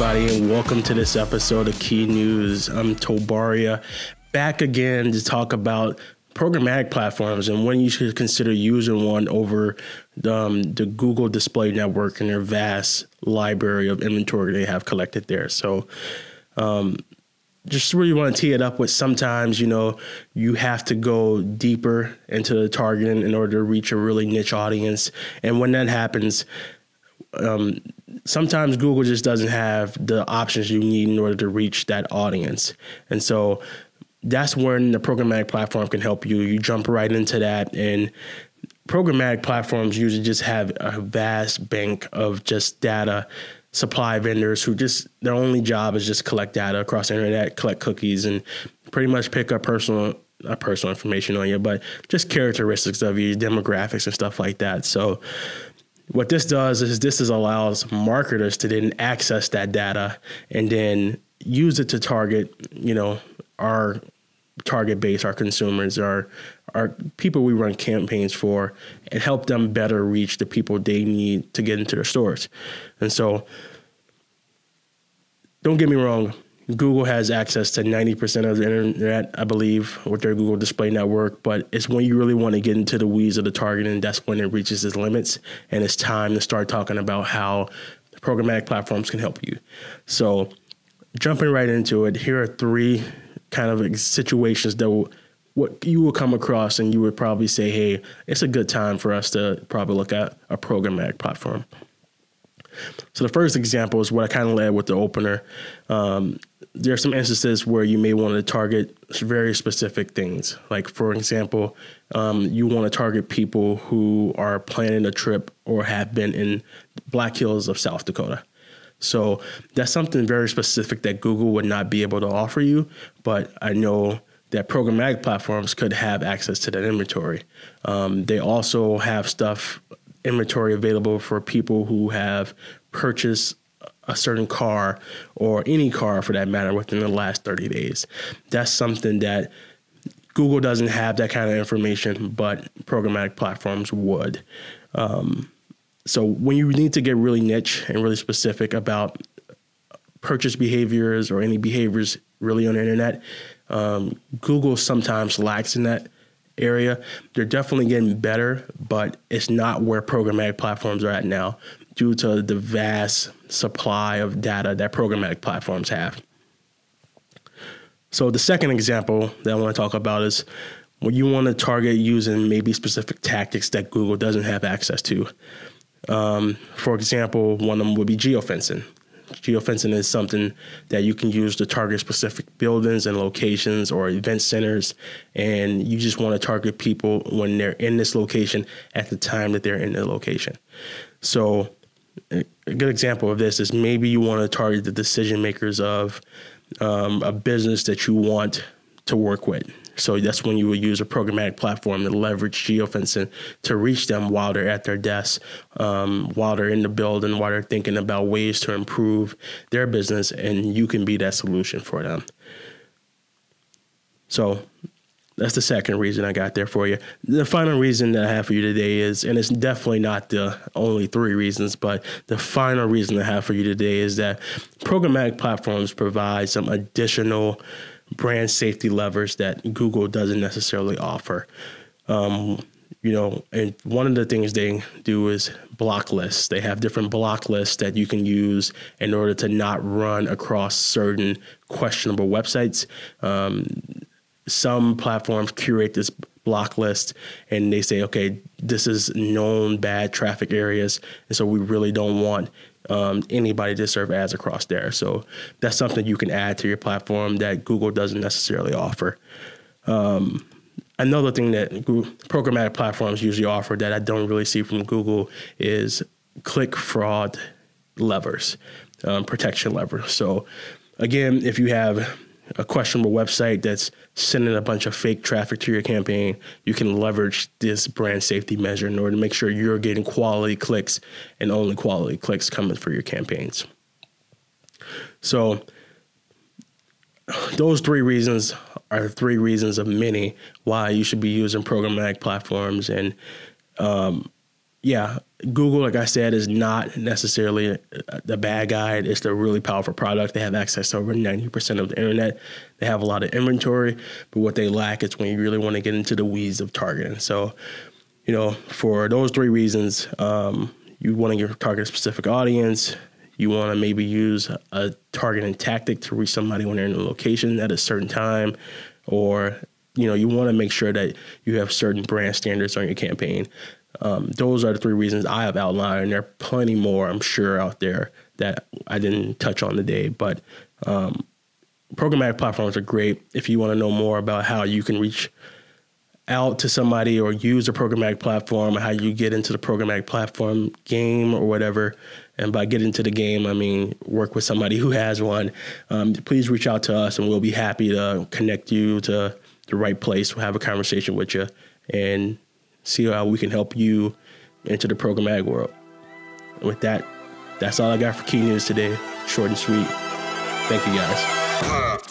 welcome to this episode of Key News. I'm Tobaria, back again to talk about programmatic platforms and when you should consider using one over um, the Google Display Network and their vast library of inventory they have collected there. So, um, just really want to tee it up with sometimes, you know, you have to go deeper into the targeting in order to reach a really niche audience. And when that happens, um, sometimes Google just doesn't have the options you need in order to reach that audience. And so that's when the programmatic platform can help you. You jump right into that and programmatic platforms usually just have a vast bank of just data supply vendors who just their only job is just collect data across the internet, collect cookies, and pretty much pick up personal not personal information on you, but just characteristics of you, demographics and stuff like that. So what this does is this is allows marketers to then access that data and then use it to target, you know, our target base, our consumers, our our people we run campaigns for, and help them better reach the people they need to get into their stores. And so, don't get me wrong, Google has access to 90% of the internet, I believe, with their Google Display Network. But it's when you really want to get into the weeds of the targeting, that's when it reaches its limits. And it's time to start talking about how programmatic platforms can help you. So, jumping right into it, here are three kind of situations that will, what you will come across and you would probably say, hey, it's a good time for us to probably look at a programmatic platform. So the first example is what I kind of led with the opener. Um, there are some instances where you may want to target very specific things. Like, for example, um, you want to target people who are planning a trip or have been in Black Hills of South Dakota. So that's something very specific that Google would not be able to offer you. But I know that programmatic platforms could have access to that inventory. Um, they also have stuff inventory available for people who have purchased a certain car or any car for that matter within the last 30 days. That's something that Google doesn't have that kind of information, but programmatic platforms would. Um, so when you need to get really niche and really specific about purchase behaviors or any behaviors really on the internet, um, Google sometimes lacks in that area. They're definitely getting better, but it's not where programmatic platforms are at now due to the vast supply of data that programmatic platforms have. So the second example that I want to talk about is when you want to target using maybe specific tactics that Google doesn't have access to. Um, for example, one of them would be geofencing. Geofencing is something that you can use to target specific buildings and locations or event centers, and you just want to target people when they're in this location at the time that they're in the location. So, a good example of this is maybe you want to target the decision makers of um, a business that you want to work with. So that's when you would use a programmatic platform to leverage geofencing to reach them while they're at their desks, um, while they're in the building, while they're thinking about ways to improve their business, and you can be that solution for them. So that's the second reason I got there for you. The final reason that I have for you today is, and it's definitely not the only three reasons, but the final reason I have for you today is that programmatic platforms provide some additional brand safety levers that Google doesn't necessarily offer. Um, you know, and one of the things they do is block lists. They have different block lists that you can use in order to not run across certain questionable websites. Um, some platforms curate this block list and they say, okay, this is known bad traffic areas, and so we really don't want um, anybody to serve ads across there. So that's something you can add to your platform that Google doesn't necessarily offer. Um, another thing that Google, programmatic platforms usually offer that I don't really see from Google is click fraud levers, um, protection levers. So again, if you have a questionable website that's sending a bunch of fake traffic to your campaign, you can leverage this brand safety measure in order to make sure you're getting quality clicks and only quality clicks coming for your campaigns. So, those three reasons are three reasons of many why you should be using programmatic platforms. And um, yeah, Google, like I said, is not necessarily the bad guy. It's a really powerful product. They have access to over 90% of the internet. They have a lot of inventory, but what they lack is when you really want to get into the weeds of targeting. So, you know, for those three reasons, um, you want to target a specific audience. You want to maybe use a targeting tactic to reach somebody when they're in a location at a certain time, or you know, you want to make sure that you have certain brand standards on your campaign. Um, those are the three reasons I have outlined, and there are plenty more, I'm sure, out there that I didn't touch on today. But um, programmatic platforms are great if you want to know more about how you can reach out to somebody or use a programmatic platform, how you get into the programmatic platform game or whatever. And by get into the game, I mean work with somebody who has one. Um, please reach out to us, and we'll be happy to connect you to the right place. We'll have a conversation with you and see how we can help you into the programmatic world. And with that, that's all I got for key news today. Short and sweet. Thank you guys.